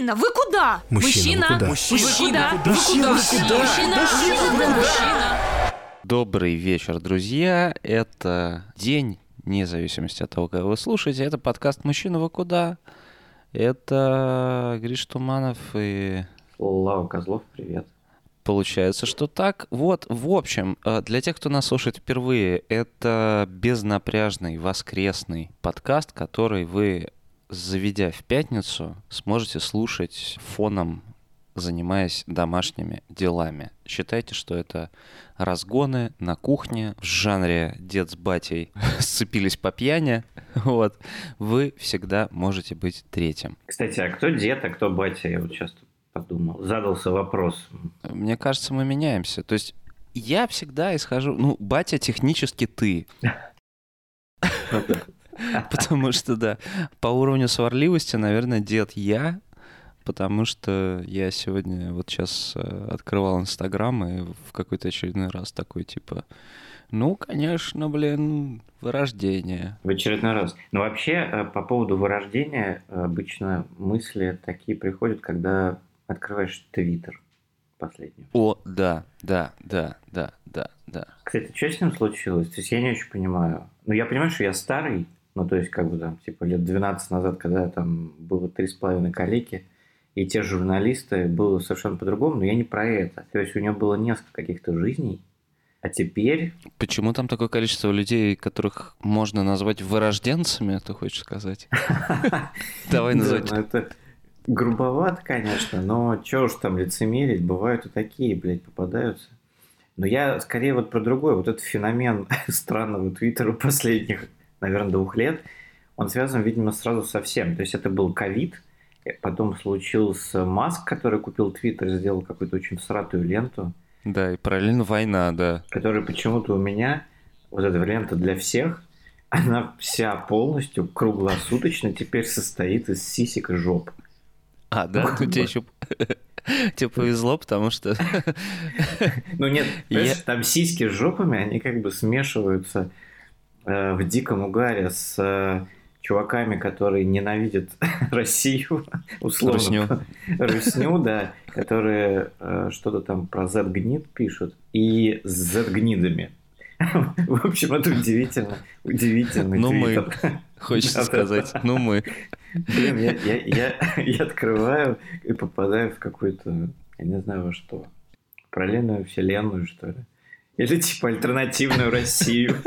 Мужчина, вы куда? Мужчина? Мужчина, вы куда? Мужчина, вы куда? Мужчина, Мужчина, вы мужчина. Добрый вечер, друзья. Это день, вне зависимости от того, кого вы слушаете. Это подкаст «Мужчина, вы куда?». Это Гриш Туманов и Слава Козлов, привет. Получается, что так. Вот, в общем, э, для тех, кто нас слушает впервые, это безнапряжный воскресный подкаст, который вы, заведя в пятницу, сможете слушать фоном, занимаясь домашними делами. Считайте, что это разгоны на кухне в жанре дед с батей сцепились по пьяни. Вот. Вы всегда можете быть третьим. Кстати, а кто дед, а кто батя? Я вот сейчас подумал. Задался вопрос. Мне кажется, мы меняемся. То есть я всегда исхожу... Ну, батя технически ты. Потому что, да, по уровню сварливости, наверное, дед я, потому что я сегодня вот сейчас э, открывал Инстаграм и в какой-то очередной раз такой, типа, ну, конечно, блин, вырождение. В очередной раз. Но вообще, э, по поводу вырождения, э, обычно мысли такие приходят, когда открываешь Твиттер последний. О, да, да, да, да, да, да. Кстати, что с ним случилось? То есть я не очень понимаю. Ну, я понимаю, что я старый, ну, то есть, как бы там, типа, лет 12 назад, когда там было три с половиной коллеги, и те журналисты, было совершенно по-другому, но я не про это. То есть у него было несколько каких-то жизней, а теперь... Почему там такое количество людей, которых можно назвать вырожденцами, ты хочешь сказать? Давай Да, называть. ну, это грубовато, конечно, но чё уж там лицемерить, бывают и такие, блядь, попадаются. Но я скорее вот про другой, вот этот феномен странного твиттера последних, наверное, двух лет, он связан, видимо, сразу со всем. То есть это был ковид, э, потом случился Маск, который купил твиттер, сделал какую-то очень всратую ленту, Да, и параллельно война, да. которая почему-то у меня, вот эта лента для всех, она вся полностью круглосуточно теперь состоит из сисек и жоп. А, да? Ну, тебе еще... Тебе повезло, потому что... Ну нет, там сиськи с жопами, они как бы смешиваются в диком угаре с э, чуваками, которые ненавидят Россию, условно. Русню. Русню, да, которые э, что-то там про Z-гнид пишут, и с Z-гнидами. В общем, это удивительно, удивительный Ну, мы. Хочется сказать. Ну, мы. Блин, я, я, я, я открываю и попадаю в какую-то, я не знаю во что, параллельную вселенную, что ли. Или типа альтернативную Россию.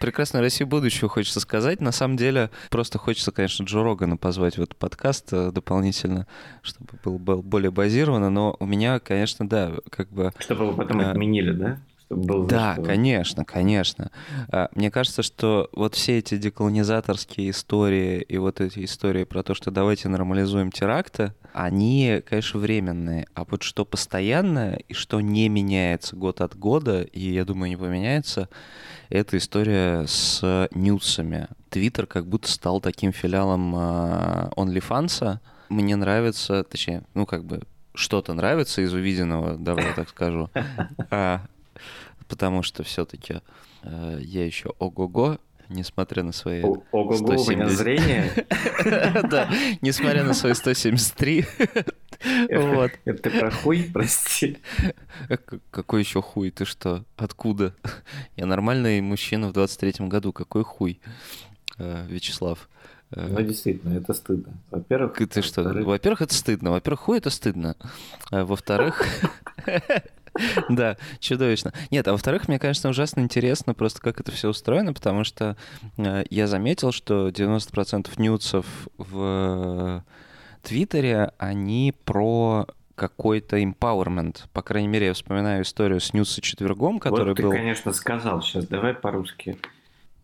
Прекрасную Россию будущего хочется сказать. На самом деле, просто хочется, конечно, Джо Рогана позвать в этот подкаст э, дополнительно, чтобы был, был более базированно. Но у меня, конечно, да, как бы... Чтобы его потом А. отменили, да? Был Да, что. конечно, конечно. А, Мне кажется, что вот все эти деколонизаторские истории и вот эти истории про то, что давайте нормализуем теракты, они, конечно, временные. А вот что постоянное и что не меняется год от года, и, я думаю, не поменяется, это история с нюцами. Твиттер как будто стал таким филиалом а, OnlyFans. Мне нравится, точнее, ну как бы что-то нравится из увиденного, давай я так скажу. А, потому что все-таки я еще ого-го, несмотря на свои... О- Ого-го, у меня 170. зрение. Да, несмотря на свои 173. Вот. Это про хуй, прости. Э, Какой еще хуй? Ты что? Откуда? Я нормальный мужчина в 23-м году. Какой хуй? Э, Вячеслав. Э, Ну, действительно, это стыдно. Во-первых, Ты что? Во-первых, это стыдно. Во-первых, хуй это стыдно. А Во-вторых, да, чудовищно. Нет, а во-вторых, мне, конечно, ужасно интересно просто, как это все устроено, потому что э, я заметил, что 90% нюцев в Твиттере, они про какой-то empowerment. По крайней мере, я вспоминаю историю с Ньюса четвергом, который вот ты, был... конечно, сказал сейчас. Давай по-русски.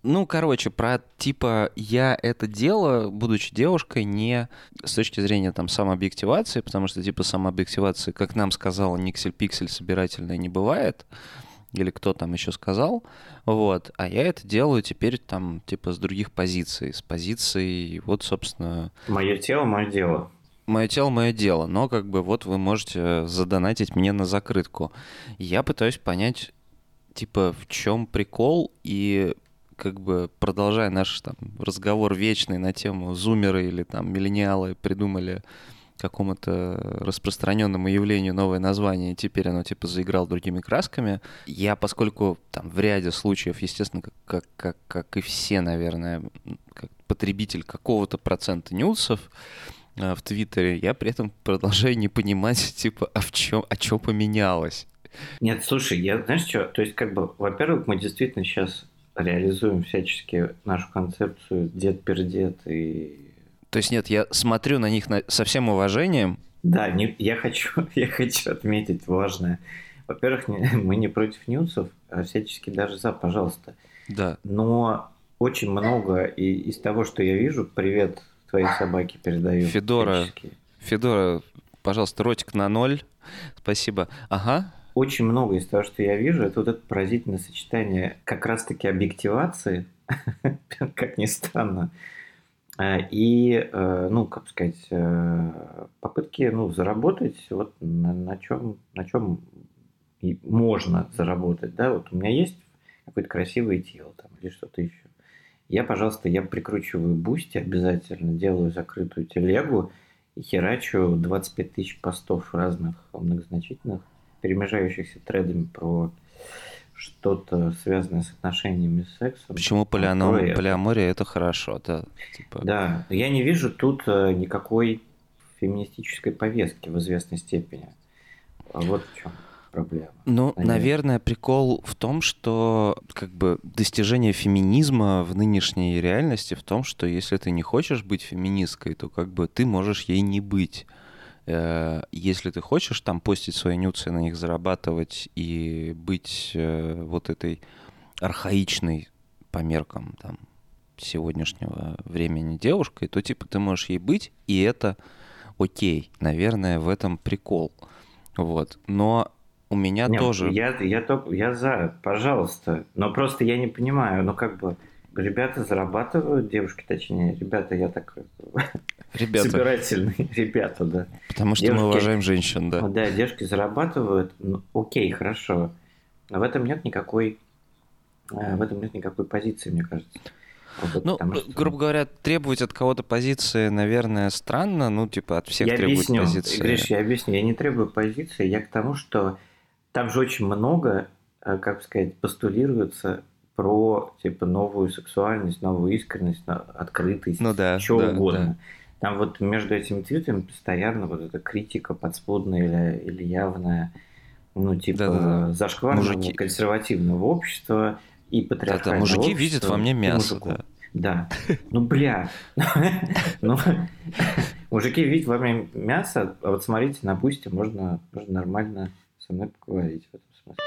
Ну, короче, про типа я это дело, будучи девушкой, не с точки зрения там самообъективации, потому что типа самообъективации, как нам сказал Никсель-Пиксель, собирательной не бывает, или кто там еще сказал, вот, а я это делаю теперь там типа с других позиций, с позиции, вот, собственно, Мое тело, мое дело. мое тело, мое дело, но как бы вот вы можете задонатить мне на закрытку. Я пытаюсь понять, типа, в чем прикол и как бы продолжая наш там разговор вечный на тему зумеры или там миллениалы придумали какому-то распространенному явлению новое название, и теперь оно типа заиграло другими красками. Я, поскольку там в ряде случаев, естественно, как, как, как, как и все, наверное, как потребитель какого-то процента нюсов, э, в Твиттере, я при этом продолжаю не понимать, типа, а в чем, а что поменялось? Нет, слушай, я, знаешь что, то есть, как бы, во-первых, мы действительно сейчас реализуем всячески нашу концепцию дед-пердед и то есть нет, я смотрю на них на, со всем уважением. Да, не, я, хочу, я хочу отметить важное. Во-первых, не, мы не против нюцев, а всячески даже за, пожалуйста. Да. Но очень много и из того, что я вижу, привет твоей собаке передаю. Федора, Федора, пожалуйста, ротик на ноль. Спасибо. Ага. Очень много из того, что я вижу, это вот это поразительное сочетание как раз-таки объективации, как ни странно, Э, и, э, ну, как сказать, э, попытки, ну, заработать вот на, на чем, на чем можно заработать, да, вот у меня есть какое-то красивое тело там или что-то еще. Я, пожалуйста, я прикручиваю Boosty обязательно, делаю закрытую телегу и херачу 25 тысяч постов разных многозначительных, перемежающихся тредами про что-то связанное с отношениями с сексом. Почему полианом... полиамория это хорошо, да? Типа... Да, я не вижу тут э, никакой феминистической повестки в известной степени. А вот в чем проблема. Ну, наверное. наверное, прикол в том, что как бы достижение феминизма в нынешней реальности в том, что если ты не хочешь быть феминисткой, то как бы ты можешь ей не быть. Э, если ты хочешь там постить свои нюцы, на них зарабатывать и быть э, вот этой архаичной по меркам там, сегодняшнего времени девушкой, то типа ты можешь ей быть, и это окей. Наверное, в этом прикол. Вот. Но у меня Нет, тоже... Я, я, только, я за, пожалуйста. Но просто я не понимаю, ну как бы ребята зарабатывают, девушки точнее, ребята, я так Ребята. Собирательные ребята, да. Потому что девушки, мы уважаем женщин, да. Да, девушки зарабатывают, ну, окей, хорошо. Но в этом нет никакой, э, в этом нет никакой позиции, мне кажется. Вот, ну, что... грубо говоря, требовать от кого-то позиции, наверное, странно. Ну, типа, от всех я требовать объясню, позиции. Гриш, я объясню. Я не требую позиции, я к тому, что там же очень много, э, как сказать, постулируется про, типа, новую сексуальность, новую искренность, открытость, ну, да, что да, угодно. Да. Там вот между этими твитами постоянно вот эта критика подспудная или, или явная, ну, типа, Да-да-да. зашкварного мужики. консервативного общества и патриархального Да-да, мужики общества. видят во мне мясо, да. Да. Ну, бля. ну, мужики видят во мне мясо, а вот смотрите, на бусте можно, можно нормально со мной поговорить в этом смысле.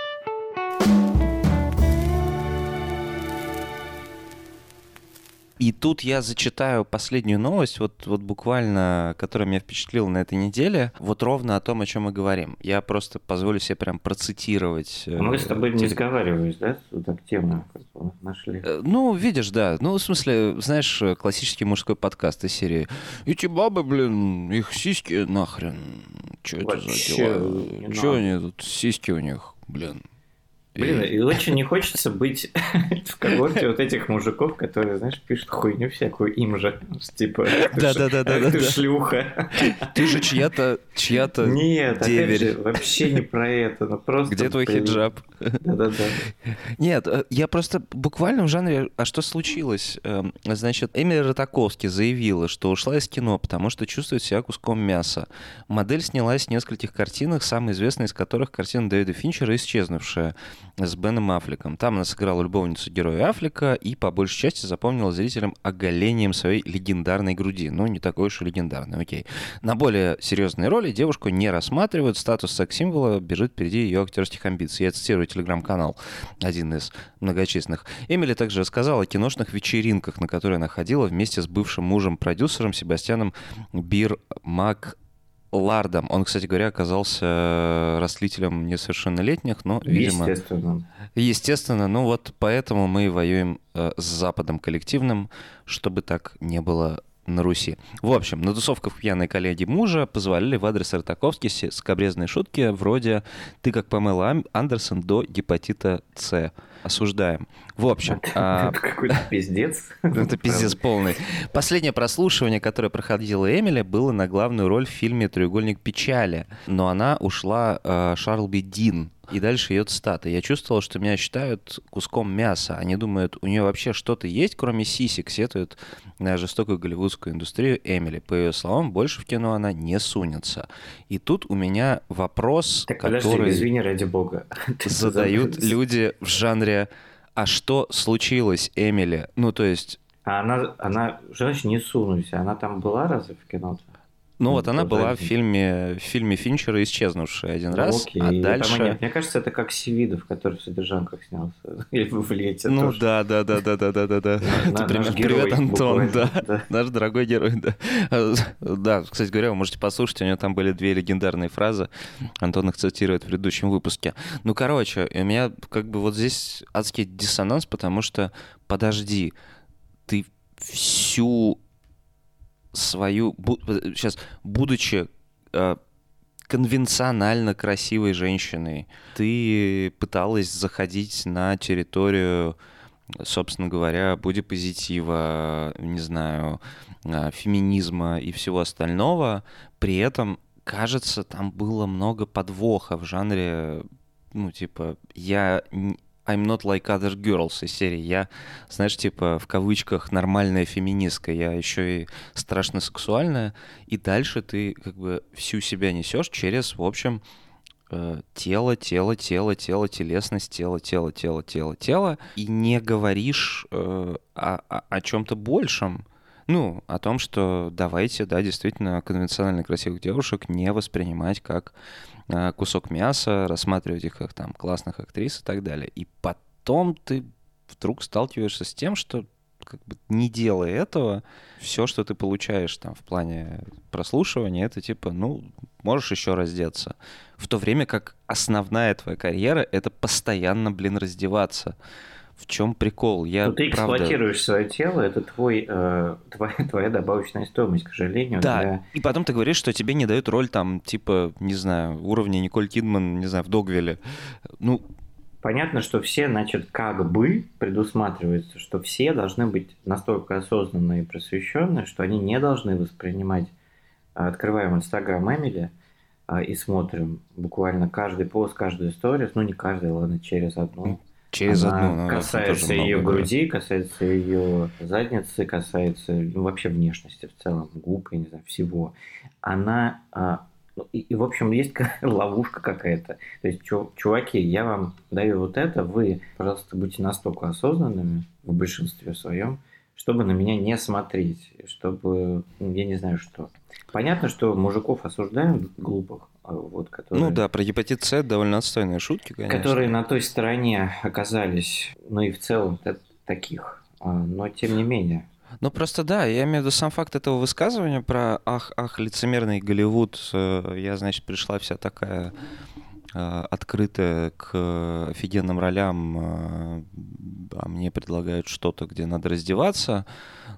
И тут я зачитаю последнюю новость, вот, вот буквально, которая меня впечатлила на этой неделе, вот ровно о том, о чем мы говорим. Я просто позволю себе прям процитировать. А мы с тобой не сговаривались, да? Так тему нашли. Э, ну, видишь, да. Ну, в смысле, знаешь, классический мужской подкаст из серии «Эти бабы, блин, их сиськи нахрен. Что это за дела? Что они тут, сиськи у них, блин, Блин, и очень не хочется быть в когорте вот этих мужиков, которые, знаешь, пишут хуйню всякую им же. Типа, да-да-да-да. Ты шлюха. Ты же чья-то чья-то Нет, же, вообще не про это. Ну просто, Где твой хиджаб? Да-да-да. Нет, э, я просто буквально в жанре «А что случилось?» эм, Значит, Эмили Ротаковский заявила, что ушла из кино, потому что чувствует себя куском мяса. Модель снялась в нескольких картинах, самая известная из которых картина Дэвида Финчера «Исчезнувшая» с Беном Аффлеком. Там она сыграла любовницу героя Аффлека и по большей части запомнила зрителям оголением своей легендарной груди. Ну, не такой уж и легендарной, окей. На более серьезные роли девушку не рассматривают, статус секс-символа бежит впереди ее актерских амбиций. Я цитирую телеграм-канал, один из многочисленных. Эмили также рассказала о киношных вечеринках, на которые она ходила вместе с бывшим мужем-продюсером Себастьяном Бир Мак Лардом. Он, кстати говоря, оказался растлителем несовершеннолетних, но, видимо... Естественно. Естественно, ну вот поэтому мы воюем э, с Западом коллективным, чтобы так не было на Руси. В общем, на тусовках пьяной коллеги мужа позволяли в адрес Артаковски скобрезные шутки вроде «ты как Памела Андерсон до гепатита С». осуждаем. В общем... Это какой-то пиздец. Это пиздец полный. Последнее прослушивание, которое проходила Эмили, было на главную роль в фильме «Треугольник печали», но она ушла э, Шарлби Дин, и дальше ее цитата. Я чувствовал, что меня считают куском мяса. Они думают, у нее вообще что-то есть, кроме сисек, сетуют на жестокую голливудскую индустрию Эмили. По ее словам, больше в кино она не сунется. И тут у меня вопрос, так, который... Подожди, извини, ради бога. Задают люди в жанре «А что случилось, Эмили?» Ну, то есть... А она, она, значит, не сунусь. Она там была разве в кино-то? Ну вот она была в фильме, в фильме Финчера «Исчезнувшая» один ну, раз, окей. а дальше... Там, мне кажется, это как Севидов, который в «Содержанках» снялся. Или в «Лете» Ну да, да, да, да, да, да, да, да. Привет, Антон, да. Наш дорогой герой, да. Да, кстати говоря, вы можете послушать, у него там были две легендарные фразы. Антон их цитирует в предыдущем выпуске. Ну, короче, у меня как бы вот здесь адский диссонанс, потому что, подожди, ты всю свою... Сейчас, будучи э, конвенционально красивой женщиной, ты пыталась заходить на территорию, собственно говоря, бодипозитива, не знаю, э, феминизма и всего остального. При этом, кажется, там было много подвоха в жанре ну, типа, я I'm not like other girls из серии. Я, знаешь, типа в кавычках нормальная феминистка, я еще и страшно сексуальная. И дальше ты как бы всю себя несешь через, в общем, э, тело, тело, тело, тело, телесность, тело, тело, тело, тело, тело, и не говоришь э, о, о, о чем-то большем. Ну, о том, что давайте, да, действительно, конвенционально красивых девушек не воспринимать как Э, кусок мяса, рассматривать их как там классных актрис и так далее. И потом ты вдруг сталкиваешься с тем, что как бы не делая этого, все, что ты получаешь там в плане прослушивания, это типа, ну, можешь еще раздеться. В то время как основная твоя карьера — это постоянно, блин, раздеваться. В чем прикол? Я, ну, ты правда... эксплуатируешь свое тело, это твой, э, твоя, твоя добавочная стоимость, к сожалению. Да, для... и потом ты говоришь, что тебе не дают роль там, типа, не знаю, уровня Николь Кидман, не знаю, в Догвилле. Ну, Понятно, что все, значит, как бы предусматривается, что все должны быть настолько осознанные и просвещенные, что они не должны воспринимать, открываем Инстаграм Эмили а, и смотрим буквально каждый пост, каждую историю, ну не каждый, ладно, через одну Через Она одну. Касается ее много, груди, да. касается ее задницы, касается ну, вообще внешности в целом, губ, я не знаю, всего. Она а, ну, и, и, в общем, есть ловушка какая-то. То есть, чуваки, я вам даю вот это, вы, пожалуйста, будьте настолько осознанными в большинстве своем, чтобы на меня не смотреть, чтобы, я не знаю что. Понятно, что мужиков осуждаем глупых, а вот, которые... Ну да, про гепатит С довольно отстойные шутки, конечно. Которые на той стороне оказались, ну и в целом таких, а, но тем не менее. Ну просто да, я имею в виду сам факт этого высказывания про ах, ах, лицемерный Голливуд. Э, я, значит, пришла вся такая открытая к офигенным ролям, э, а мне предлагают что-то, где надо раздеваться.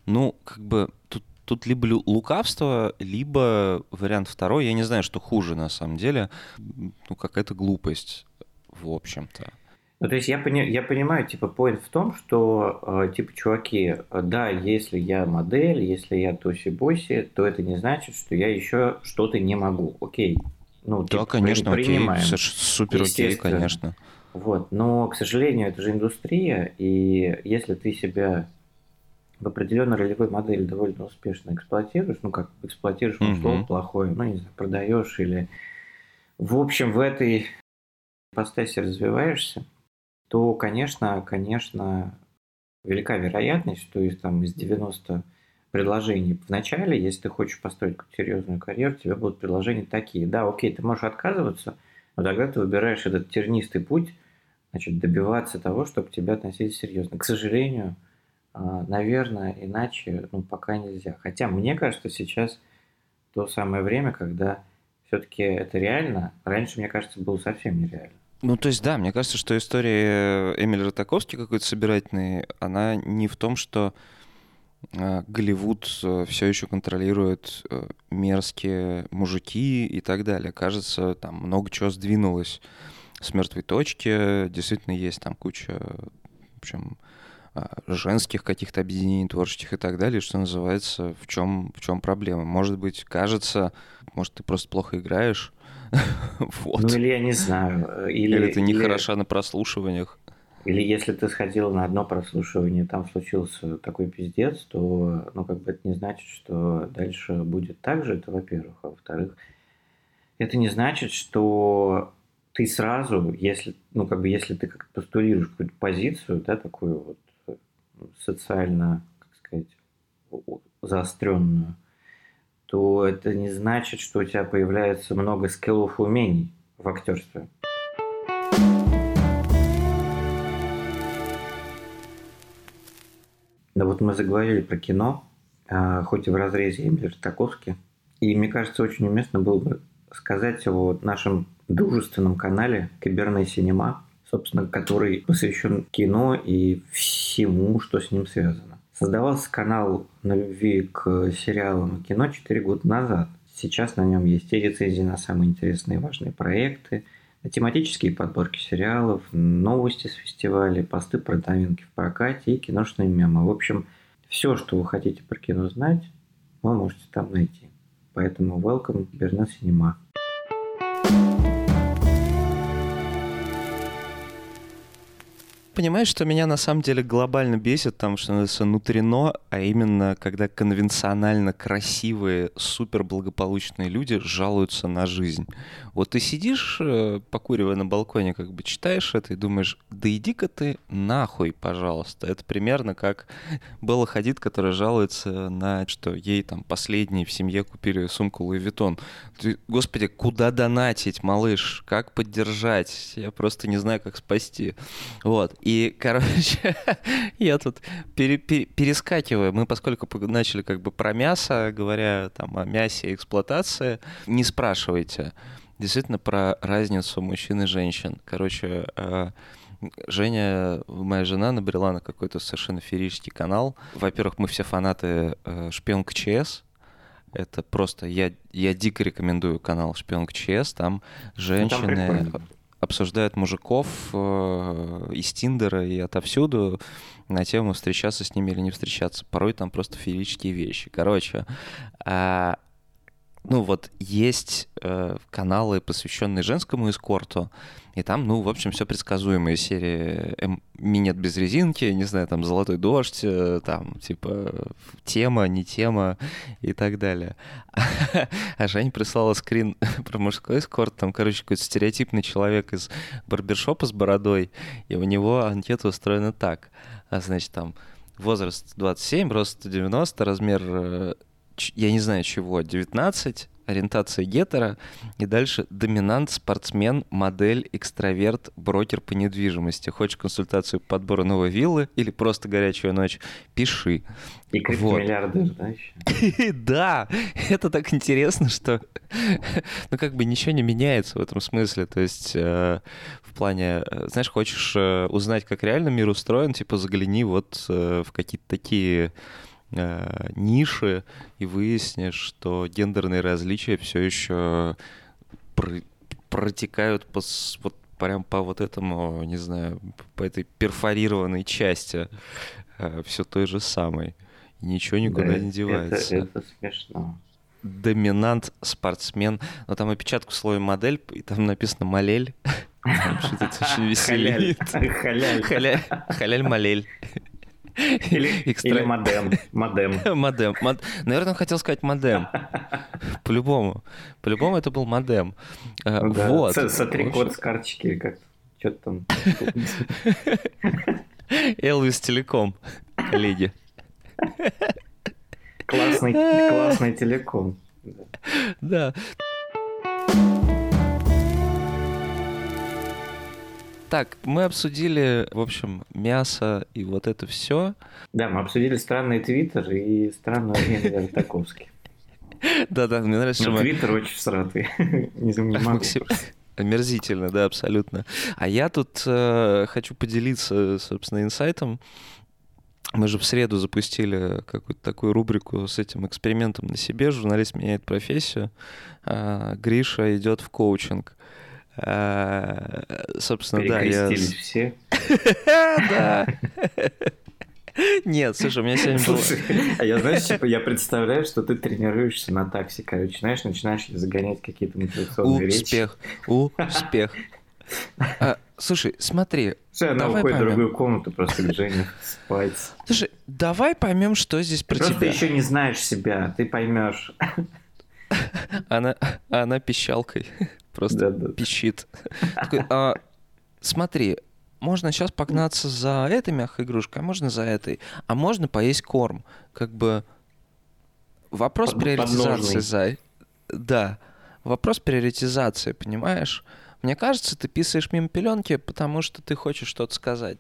Ну, как бы тут Тут либо лукавство, либо вариант второй. Я не знаю, что хуже на самом деле. Ну, какая-то глупость, в общем-то. Ну, то есть я, пони, я понимаю, типа, point в том, что, э, типа, чуваки, да, если я модель, если я тоси-боси, то это не значит, что я еще что-то не могу. Окей. Ну, да, типа, конечно, принимаем. окей. Супер окей, конечно. Вот. Но, к сожалению, это же индустрия, и если ты себя в определенной ролевой модели довольно успешно эксплуатируешь, ну как эксплуатируешь ну, слово плохое, ну не знаю, продаешь или в общем в этой ипостаси развиваешься, то, конечно, конечно, велика вероятность, что из, там, из 90 предложений в начале, если ты хочешь построить какую-то серьезную карьеру, у тебя будут предложения такие. Да, окей, ты можешь отказываться, но тогда ты выбираешь этот тернистый путь, значит, добиваться того, чтобы тебя относились серьезно. К сожалению, а, наверное, иначе ну, пока нельзя. Хотя мне кажется, сейчас то самое время, когда все-таки это реально. Раньше, мне кажется, было совсем нереально. Ну, то есть, да, мне кажется, что история Эмили Ротаковски какой-то собирательной, она не в том, что э, Голливуд э, все еще контролирует э, мерзкие мужики и так далее. Кажется, там много чего сдвинулось с мертвой точки. Действительно есть там куча, в общем, женских каких-то объединений творческих и так далее, что называется, в чем, в чем проблема. Может быть, кажется, может, ты просто плохо играешь, вот. Ну или я не знаю. Или, или ты не или... хороша на прослушиваниях. Или если ты сходил на одно прослушивание, там случился такой пиздец, то, ну, как бы это не значит, что дальше будет так же, это во-первых. А во-вторых, это не значит, что ты сразу, если, ну, как бы, если ты как постулируешь какую-то позицию, да, такую вот социально, как сказать, заостренную, то это не значит, что у тебя появляется много скиллов и умений в актерстве. Да вот мы заговорили про кино, а, хоть и в разрезе Эмили Таковски. И мне кажется, очень уместно было бы сказать о нашем дружественном канале Киберная Синема, собственно, который посвящен кино и всему, что с ним связано. Создавался канал на любви к сериалам и кино 4 года назад. Сейчас на нем есть и рецензии на самые интересные и важные проекты – тематические подборки сериалов, новости с фестиваля, посты про новинки в прокате и киношные мемы. В общем, все, что вы хотите про кино знать, вы можете там найти. Поэтому welcome, Бернес Синема. Понимаешь, что меня на самом деле глобально бесит, там, что называется, нутрино, а именно, когда конвенционально красивые, супер благополучные люди жалуются на жизнь. Вот ты сидишь, э, покуривая на балконе, как бы читаешь это и думаешь, да иди-ка ты нахуй, пожалуйста. Это примерно как Белла Хадид, которая жалуется на, что ей там последние в семье купили сумку Луи Виттон. Ты, господи, куда донатить, малыш? Как поддержать? Я просто не знаю, как спасти. Вот. И, короче, я тут пере, пере, перескакиваю. Мы, поскольку начали как бы про мясо, говоря там о мясе и эксплуатации, не спрашивайте. Действительно про разницу мужчин и женщин. Короче, э, Женя, моя жена, набрела на какой-то совершенно феерический канал. Во-первых, мы все фанаты э, Шпионка ЧС. Это просто... Я, я дико рекомендую канал Шпионка ЧС. Там женщины... Там обсуждают мужиков э, из Тиндера и отовсюду на тему встречаться с ними или не встречаться. Порой там просто феерические вещи. Короче, э, ну вот есть э, каналы, посвященные женскому эскорту, и там, ну, в общем, все предсказуемые серии эм, «Минет без резинки», не знаю, там «Золотой дождь», э, там, типа, тема, не тема и так далее. А Женя прислала скрин про мужской эскорт, там, короче, какой-то стереотипный человек из барбершопа с бородой, и у него анкета устроена так. А, значит, там, возраст 27, рост 190, размер э, я не знаю чего, 19, ориентация гетера, и дальше доминант, спортсмен, модель, экстраверт, брокер по недвижимости. Хочешь консультацию по подбору новой виллы или просто горячую ночь? Пиши. И криптомиллиардер, вот. да, еще? Да, это так интересно, что ну как бы ничего не меняется в этом смысле. То есть э, в плане, э, знаешь, хочешь э, узнать, как реально мир устроен, типа загляни вот в какие-то такие э, ниши и выяснишь, что гендерные различия все еще пр протекают по, вот прям по вот этому, не знаю, по этой перфорированной части э, все той же самой. Ничего никуда да, не девается. Это, это смешно. Доминант, спортсмен. Но там опечатку слоя модель, и там написано «Малель». Что-то очень веселит. Халяль. Халяль-малель. Или, Экстра... или модем. Модем. модем. Мод... Наверное, он хотел сказать модем. По-любому. По-любому это был модем. Э, ну, да. Вот. Смотри код с карточки как что-то там. Элвис Телеком, коллеги. Классный, классный телеком. Да. Так, мы обсудили, в общем, мясо и вот это все. Да, мы обсудили странный твиттер и странную Эмили Таковский. Да-да, мне нравится, что Твиттер очень всратый. Не могу. Омерзительно, да, абсолютно. А я тут э, хочу поделиться, собственно, инсайтом. Мы же в среду запустили какую-то такую рубрику с этим экспериментом на себе. Журналист меняет профессию. А Гриша идет в коучинг. Собственно, да, я... Все. Да. Нет, слушай, у меня сегодня было... А я, знаешь, типа, я представляю, что ты тренируешься на такси, короче, знаешь, начинаешь загонять какие-то мотивационные. Успех, успех. А, Слушай, смотри, Слушай, она давай уходит в поймем. другую комнату просто к Жене спать. Слушай, давай поймем, что здесь про Ты просто тебя. еще не знаешь себя, ты поймешь. Она, она пищалкой просто пищит. «А, смотри, можно сейчас погнаться за этой мягкой игрушкой, а можно за этой, а можно поесть корм. Как бы вопрос Под- приоритизации. Зай. Да, вопрос приоритизации, понимаешь? Мне кажется, ты писаешь мимо пеленки, потому что ты хочешь что-то сказать.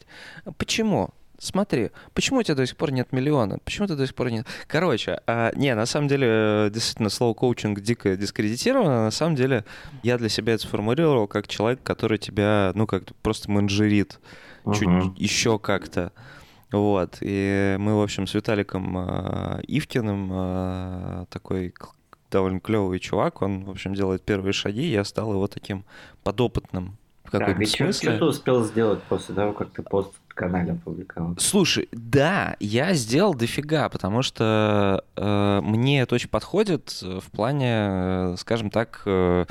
Почему? Смотри, почему у тебя до сих пор нет миллиона? Почему ты до сих пор нет? Короче, а, не, на самом деле, э, действительно, слово коучинг дико дискредитировано. На самом деле, я для себя это сформулировал как человек, который тебя, ну, как просто менеджерит чуть Мгм. еще как-то. Вот. И мы, в общем, с Виталиком э, Ивкиным, э, такой довольно клевый чувак, он, в общем, делает первые шаги, я стал его таким подопытным в Так, каком-то и что, смысле. ты успел сделать после того, как ты пост канале опубликовал? Слушай, да, я сделал дофига, потому что э, мне это очень подходит в плане, э, скажем так, э,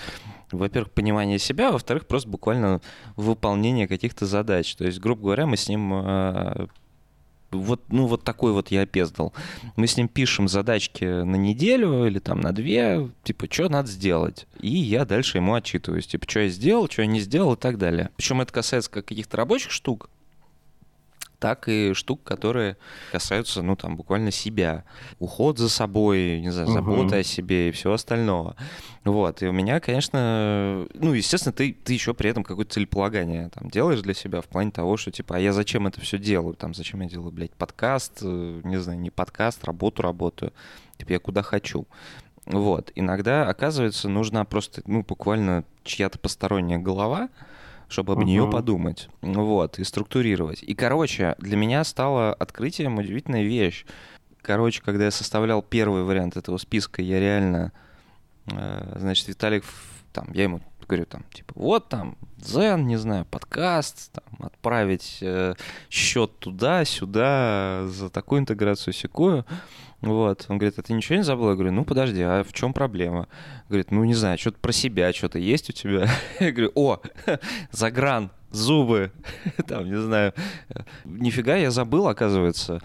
во-первых, понимания себя, во-вторых, просто буквально выполнение каких-то задач. То есть, грубо говоря, мы с ним э, вот, ну, вот такой вот я опездал. Мы с ним пишем задачки на неделю или там на две, типа, что надо сделать. И я дальше ему отчитываюсь, типа, что я сделал, что я не сделал и так далее. Причем это касается как каких-то рабочих штук, так и штук, которые касаются, ну, там, буквально себя. Уход за собой, не знаю, забота о себе и всего остального. Вот, и у меня, конечно, ну, естественно, ты, ты еще при этом какое-то целеполагание там делаешь для себя в плане того, что, типа, а я зачем это все делаю? Там, зачем я делаю, блядь, подкаст, э, не знаю, не подкаст, работу работаю. Типа, я куда хочу. Вот, иногда, оказывается, нужна просто, ну, буквально чья-то посторонняя голова, чтобы об нее Мгм. подумать, вот, и структурировать. И, короче, для меня стало открытием удивительная вещь. Короче, когда я составлял первый вариант этого списка, я реально, э, значит, Виталик, там, я ему говорю, там, типа, вот там, Дзен, не знаю, подкаст, там, отправить э, счет туда-сюда за такую интеграцию, секую. Вот, он говорит, а ты ничего не забыл? Я говорю, ну подожди, а в чем проблема? Говорит, ну не знаю, что-то про себя, что-то есть у тебя? Я говорю, о, загран, зубы, там, не знаю. Нифига, я забыл, оказывается.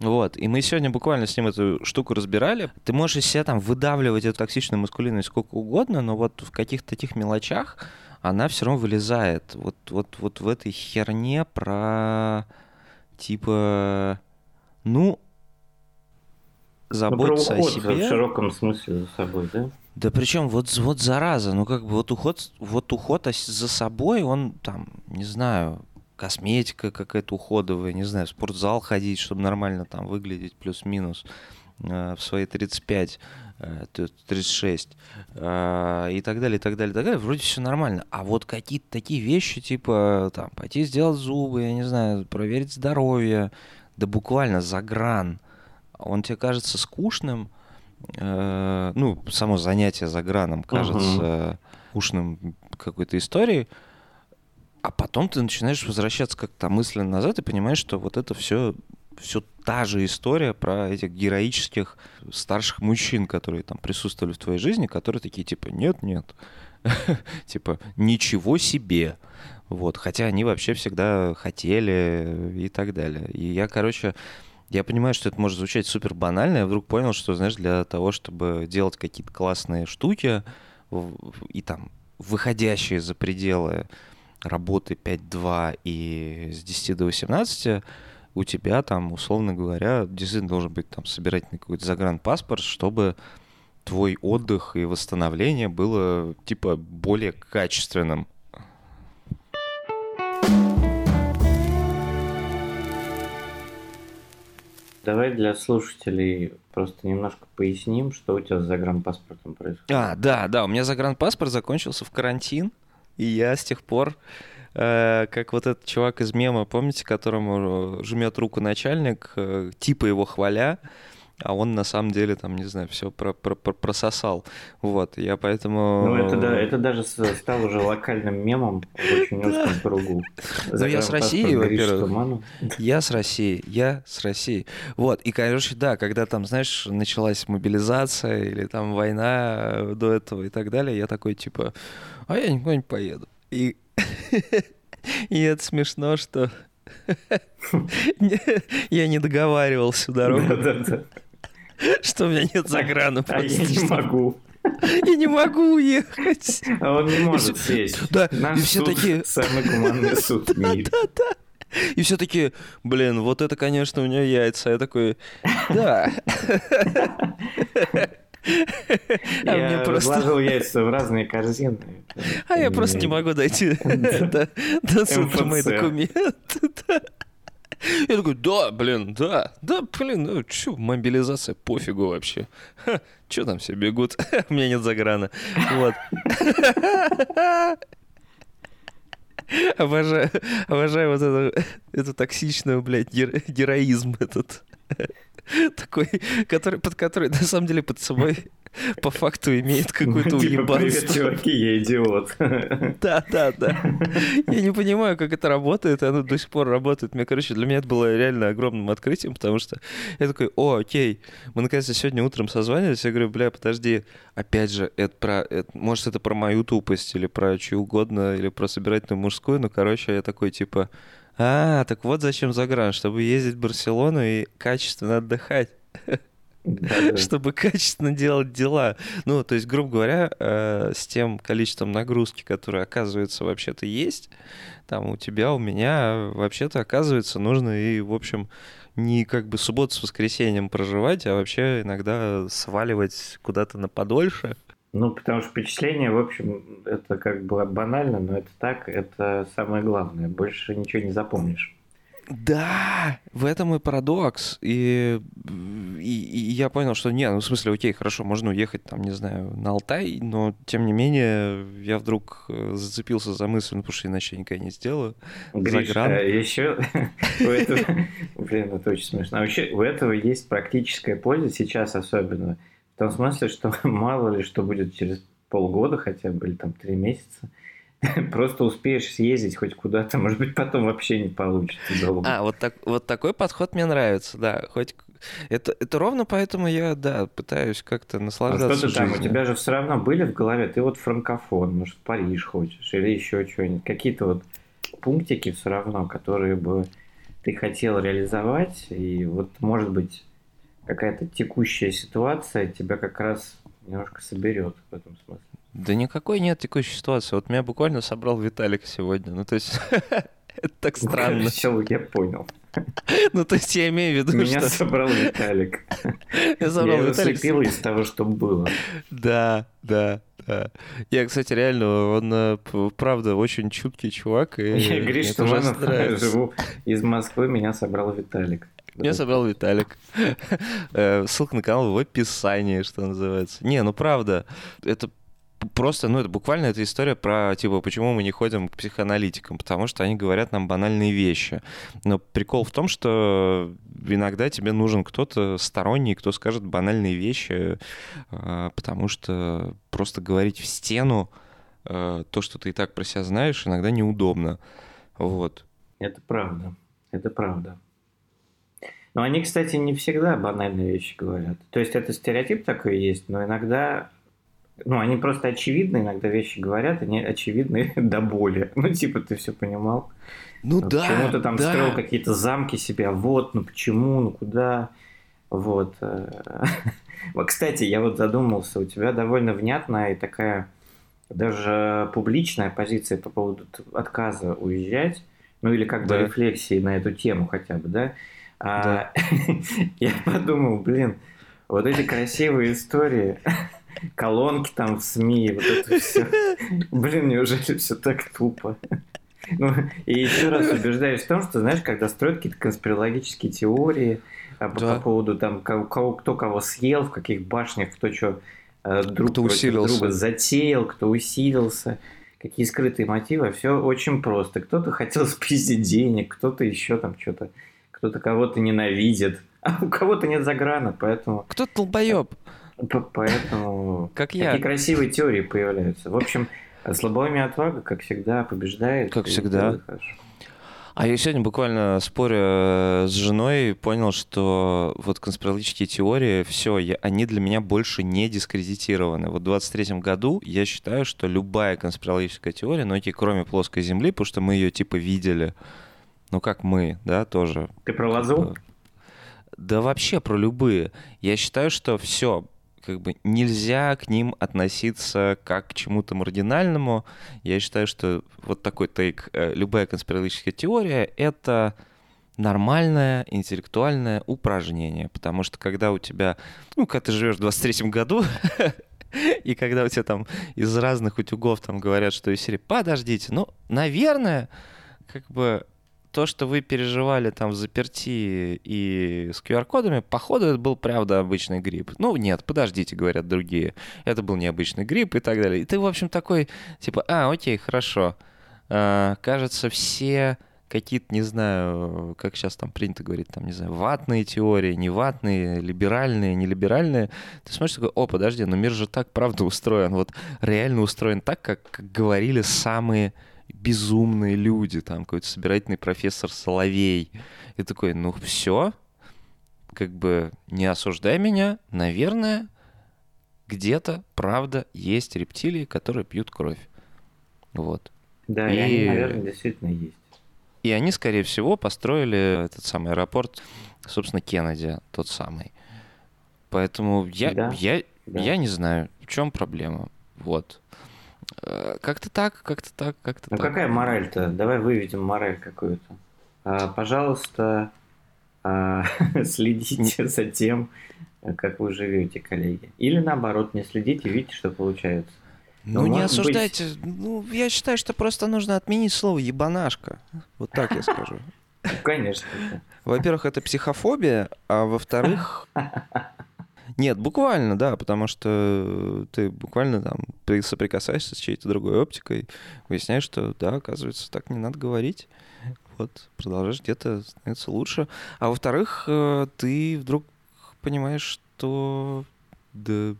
Вот, и мы сегодня буквально с ним эту штуку разбирали. Ты можешь из себя там выдавливать эту токсичную маскулинность сколько угодно, но вот в каких-то таких мелочах она все равно вылезает. Вот, вот, вот в этой херне про типа, ну, Ну, про заботиться о уход себе. в широком смысле за собой, да? Да причем вот, вот зараза, ну как бы вот уход, вот уход за собой, он там, не знаю, косметика какая-то уходовая, не знаю, в спортзал ходить, чтобы нормально там выглядеть плюс-минус э, в свои 35, э, т- 36 э, и так далее, и так далее, и так далее, вроде все нормально. А вот какие-то такие вещи, типа там пойти сделать зубы, я не знаю, проверить здоровье, да буквально за гран, он тебе кажется скучным, э, ну, само занятие за граном кажется скучным какой-то историей, а потом ты начинаешь возвращаться как-то мысленно назад и понимаешь, что вот это все все та же история про этих героических старших мужчин, которые там присутствовали в твоей жизни, которые такие типа нет, нет, типа ничего себе, вот, хотя они вообще всегда хотели и так далее. И я, короче, я понимаю, что это может звучать супер банально. Я вдруг понял, что, знаешь, для того, чтобы делать какие-то классные штуки и там выходящие за пределы работы 5-2 и с 10 до 18, у тебя там, условно говоря, действительно должен быть там собирательный какой-то загранпаспорт, чтобы твой отдых и восстановление было типа более качественным. Давай для слушателей просто немножко поясним, что у тебя с загранпаспортом происходит. А, да, да, у меня загранпаспорт закончился в карантин, и я с тех пор, э, как вот этот чувак из мема, помните, которому жмет руку начальник, э, типа его хваля, а он на самом деле там, не знаю, все про про про прососал. Вот, я поэтому... Ну, это, да, это даже стал уже локальным мемом в очень узком кругу. Ну, я с России, во-первых. Я с России, я с России. Вот, и, короче, да, когда там, знаешь, началась мобилизация или там война до этого и так далее, я такой, типа, а я никуда не поеду. И, и это смешно, что я не договаривался всю дорогу. Что у меня нет заграна. А я не могу. Я не могу уехать. А он не может сесть. Да, Наш и все суд такие... Самый гуманный суд в мире. Да, да. И все такие, блин, вот это, конечно, у нее яйца. Я такой, да. А Я просто- разложил яйца в разные корзины. А я просто не могу дойти до суда мои документы. Я такой, да, блин, да, да, блин, ну чё, мобилизация, пофигу вообще. Ха, чё там все бегут? У меня нет заграна. Вот. Обожаю, обожаю вот эту, эту токсичную, блядь, геро- героизм этот. Такой, который, под который, на самом деле, под собой по факту имеет какое-то Типа, уебанство. чуваки, я идиот. Да, да, да. Я не понимаю, как это работает, и оно до сих пор работает. Мне, короче, для меня это было реально огромным открытием, потому что я такой, о, окей, мы наконец-то сегодня утром созванивались, я говорю, бля, подожди, опять же, это про, это- может, это про мою тупость, или про чью угодно, или про собирательную мужскую, но, короче, я такой, типа, а, так вот зачем загран, чтобы ездить в Барселону и качественно отдыхать. чтобы качественно делать дела. Ну, то есть, грубо говоря, э, с тем количеством нагрузки, которое, оказывается, вообще-то есть, там у тебя, у меня, вообще-то, оказывается, нужно и, в общем, не как бы субботу с воскресеньем проживать, а вообще иногда сваливать куда-то на подольше. Ну, потому что впечатление, в общем, это как бы банально, но это так, это самое главное. Больше ничего не запомнишь. Да, в этом и парадокс. И, и, и я понял, что не, ну в смысле, окей, хорошо, можно уехать там, не знаю, на Алтай, но тем не менее я вдруг э, зацепился за мысль, ну потому что иначе я никогда не сделаю. Гриш, Загран. а еще у этого, блин, это очень смешно. А вообще у этого есть практическая польза сейчас особенно. В том смысле, что мало ли что будет через полгода хотя бы, или там три месяца. Просто успеешь съездить хоть куда-то, может быть, потом вообще не получится долго. А, вот, так, вот такой подход мне нравится, да. Хоть это, это ровно поэтому я, да, пытаюсь как-то А наслаждаться что ты там? У тебя же все равно были в голове, ты вот франкофон, может, в Париж хочешь, или еще что-нибудь. Какие-то вот пунктики все равно, которые бы ты хотел реализовать, и вот, может быть, какая-то текущая ситуация тебя как раз немножко соберет в этом смысле. Да никакой нет текущей ситуации. Вот меня буквально собрал Виталик сегодня. Ну, то есть, это так странно. Всё, я понял. Ну, то есть, я имею в виду, Меня что... собрал Виталик. Я собрал Я Виталик. слепил из того, что было. Да, да, да. Я, кстати, реально, он, э, правда, очень чуткий чувак. И Я говорю, что живу из Москвы, меня собрал Виталик. Меня собрал Виталик. Э, Ссылка на канал в описании, что называется. Не, ну правда, это просто, ну это буквально эта история про, типа, почему мы не ходим к психоаналитикам, потому что они говорят нам банальные вещи. Но прикол в том, что иногда тебе нужен кто-то сторонний, кто скажет банальные вещи, э, потому что просто говорить в стену э, то, что ты и так про себя знаешь, иногда неудобно. Вот. Это правда. Это правда. Но они, кстати, не всегда банальные вещи говорят. То есть это стереотип такой есть, но иногда... Ну, они просто очевидно иногда вещи говорят, они очевидны до боли. Ну, типа, ты все понимал. Ну Ну, да, Почему ты там да. строил какие-то замки себя? Вот, ну почему, ну куда? Вот. э. Вот, Кстати, я вот задумался, у тебя довольно внятная и такая даже публичная позиция по поводу отказа уезжать, ну или как бы Да. рефлексии на эту тему хотя бы, да? А, Я подумал, блин, вот эти красивые истории, колонки там в СМИ, вот это все. Блин, неужели все так тупо? Ну, и еще раз убеждаюсь в том, что, знаешь, когда строят какие-то конспирологические теории а, по, Да. по поводу там, кого, кто кого съел, в каких башнях, кто что друг Кто усилился. друга затеял, кто усилился, какие скрытые мотивы, все очень просто. Кто-то хотел спиздить денег, кто-то еще там что-то, кто-то кого-то ненавидит, А у кого-то нет заграна, поэтому... Кто долбоеб? Поэтому как я. такие красивые теории появляются. В общем, слабоумие отвага, как всегда, побеждает. Как всегда. А я сегодня буквально споря с женой понял, что вот конспирологические теории, все, я, они для меня больше не дискредитированы. Вот в 23 году я считаю, что любая конспирологическая теория, ну, окей, кроме плоской Земли, потому что мы ее типа видели, ну, как мы, да, тоже. Ты про лазу? Да вообще про любые. Я считаю, что все, как бы нельзя к ним относиться как к чему-то маргинальному. Я считаю, что вот такой тейк, э, любая конспирологическая теория — это нормальное интеллектуальное упражнение, потому что когда у тебя, ну, когда ты живешь в 23 году, и когда у тебя там из разных утюгов там говорят, что из серии «подождите», ну, наверное, как бы то, что вы переживали там в заперти и с QR-кодами, походу, это был, правда, обычный грипп. Ну, нет, подождите, говорят другие. Это был необычный грипп и так далее. И ты, в общем, такой, типа, а, окей, хорошо. А, кажется, все какие-то, не знаю, как сейчас там принято говорить, там, не знаю, ватные теории, не ватные, либеральные, не либеральные. Ты смотришь такой, о, подожди, но мир же так, правда, устроен. Вот реально устроен так, как, как говорили самые безумные люди, там какой-то собирательный профессор Соловей. И такой, ну все, как бы не осуждай меня, наверное, где-то, правда, есть рептилии, которые пьют кровь. Вот. Да, и, и они, наверное, действительно есть. И они, скорее всего, построили этот самый аэропорт, собственно, Кеннеди, тот самый. Поэтому я, да, я, да. я не знаю, в чем проблема. Вот. Э, как-то так, как-то так, как-то ну, так. Ну какая мораль-то? Давай выведем мораль какую-то. А, пожалуйста, а, следите за тем, как вы живете, коллеги. Или наоборот, не следите, видите, что получается. Ну, ну не осуждайте. Быть... Ну, я считаю, что просто нужно отменить слово ебанашка. Вот так я скажу. Конечно. Во-первых, это психофобия, а во-вторых, Нет, буквально, да, потому что ты буквально там соприкасаешься с чьей-то другой оптикой, выясняешь, что да, оказывается, так не надо говорить. Вот, продолжаешь где-то становиться лучше. А во-вторых, э, ты вдруг понимаешь, что да,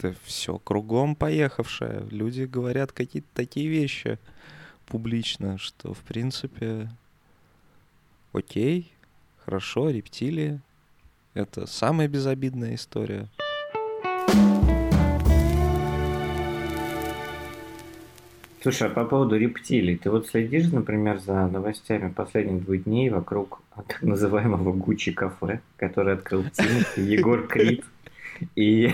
да все кругом поехавшее. Люди говорят какие-то такие вещи публично, что в принципе окей, хорошо, рептилии, это самая безобидная история. Слушай, а по поводу рептилий, ты вот следишь, например, за новостями последних двух дней вокруг так называемого Гуччи кафе, который открыл Тимати, Егор Крид и,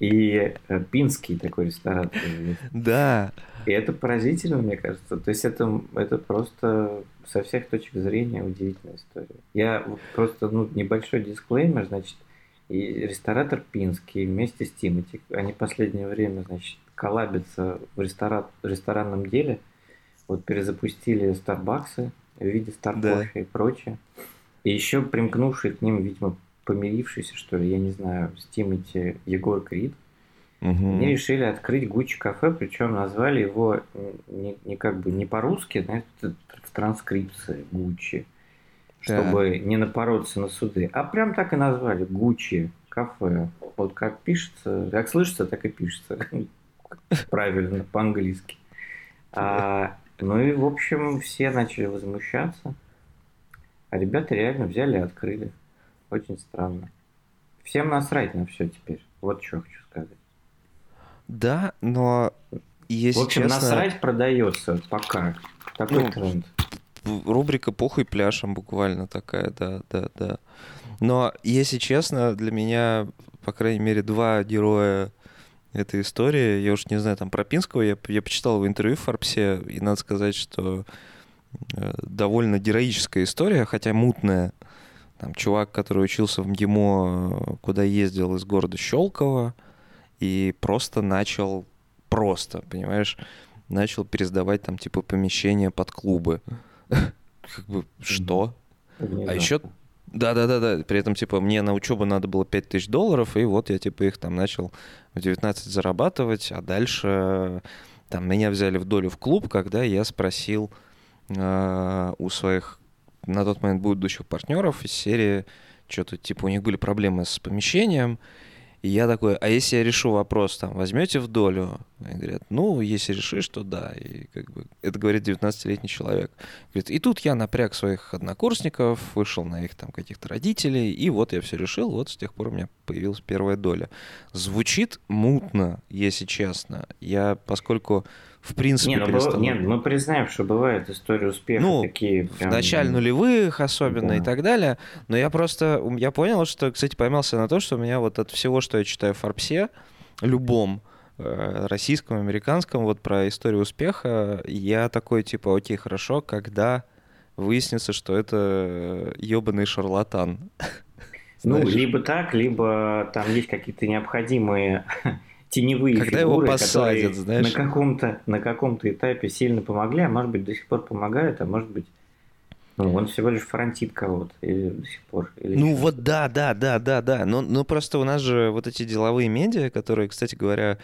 и э, Пинский такой ресторан. Да. И это поразительно, мне кажется. То есть это, это просто со всех точек зрения удивительная история. Я просто, ну, небольшой дисклеймер, значит, и ресторатор Пинский вместе с Тимати, они последнее время, значит, коллабятся в ресторан, ресторанном деле. Вот перезапустили Старбаксы в виде Старкофе да. и прочее. И еще примкнувший к ним, видимо, помирившийся, что ли, я не знаю, с Тимати Егор Крид, Угу. Они решили открыть Гуччи кафе, причем назвали его не, не как бы не по-русски, знаете, в транскрипции Гуччи, чтобы да. не напороться на суды, а прям так и назвали Гуччи кафе. Вот как пишется, как слышится, так и пишется. Правильно, по-английски. А, ну и, в общем, все начали возмущаться. А ребята реально взяли и открыли. Очень странно. Всем насрать на все теперь. Вот что хочу сказать. Да, но если В общем, честно... насрать продается пока. Такой ну, тренд. Рубрика «Похуй пляшем» буквально такая, да, да, да. Но, если честно, для меня, по крайней мере, два героя этой истории, я уж не знаю, там, про Пинского, я, я почитал его интервью в Форбсе, и надо сказать, что э, довольно героическая история, хотя мутная. Там чувак, который учился в МГИМО, куда ездил из города Щелково, и просто начал, просто, понимаешь, начал пересдавать там типа помещения под клубы. Как бы, что? А еще да-да-да-да. При этом, типа, мне на учебу надо было 5000 долларов, и вот я, типа, их там начал в 19 зарабатывать, а дальше там меня взяли в долю в клуб, когда я спросил э, у своих на тот момент будущих партнеров из серии, что-то типа у них были проблемы с помещением, и я такой, а если я решу вопрос, там, возьмете в долю? И говорят, ну, если решишь, то да. И как бы это говорит 19-летний человек. Говорит, и тут я напряг своих однокурсников, вышел на их там каких-то родителей, и вот я все решил, вот с тех пор у меня появилась первая доля. Звучит мутно, если честно. Я, поскольку в принципе не, ну. Нет, мы признаем, что бывают истории успеха ну, такие. Прям... В начале нулевых особенно да. и так далее. Но я просто, я понял, что, кстати, поймался на то, что у меня вот от всего, что я читаю в Форбсе, любом, э, российском, американском, вот про историю успеха, я такой, типа, окей, хорошо, когда выяснится, что это ебаный шарлатан. Ну, либо так, либо там есть какие-то необходимые теневые Когда фигуры, его посадят, которые знаешь. на каком-то на каком-то этапе сильно помогли, а может быть до сих пор помогают, а может быть ну, он всего лишь фронтит кого-то или до сих пор. Или ну вот да, да, да, да, да. Но, но просто у нас же вот эти деловые медиа, которые, кстати говоря,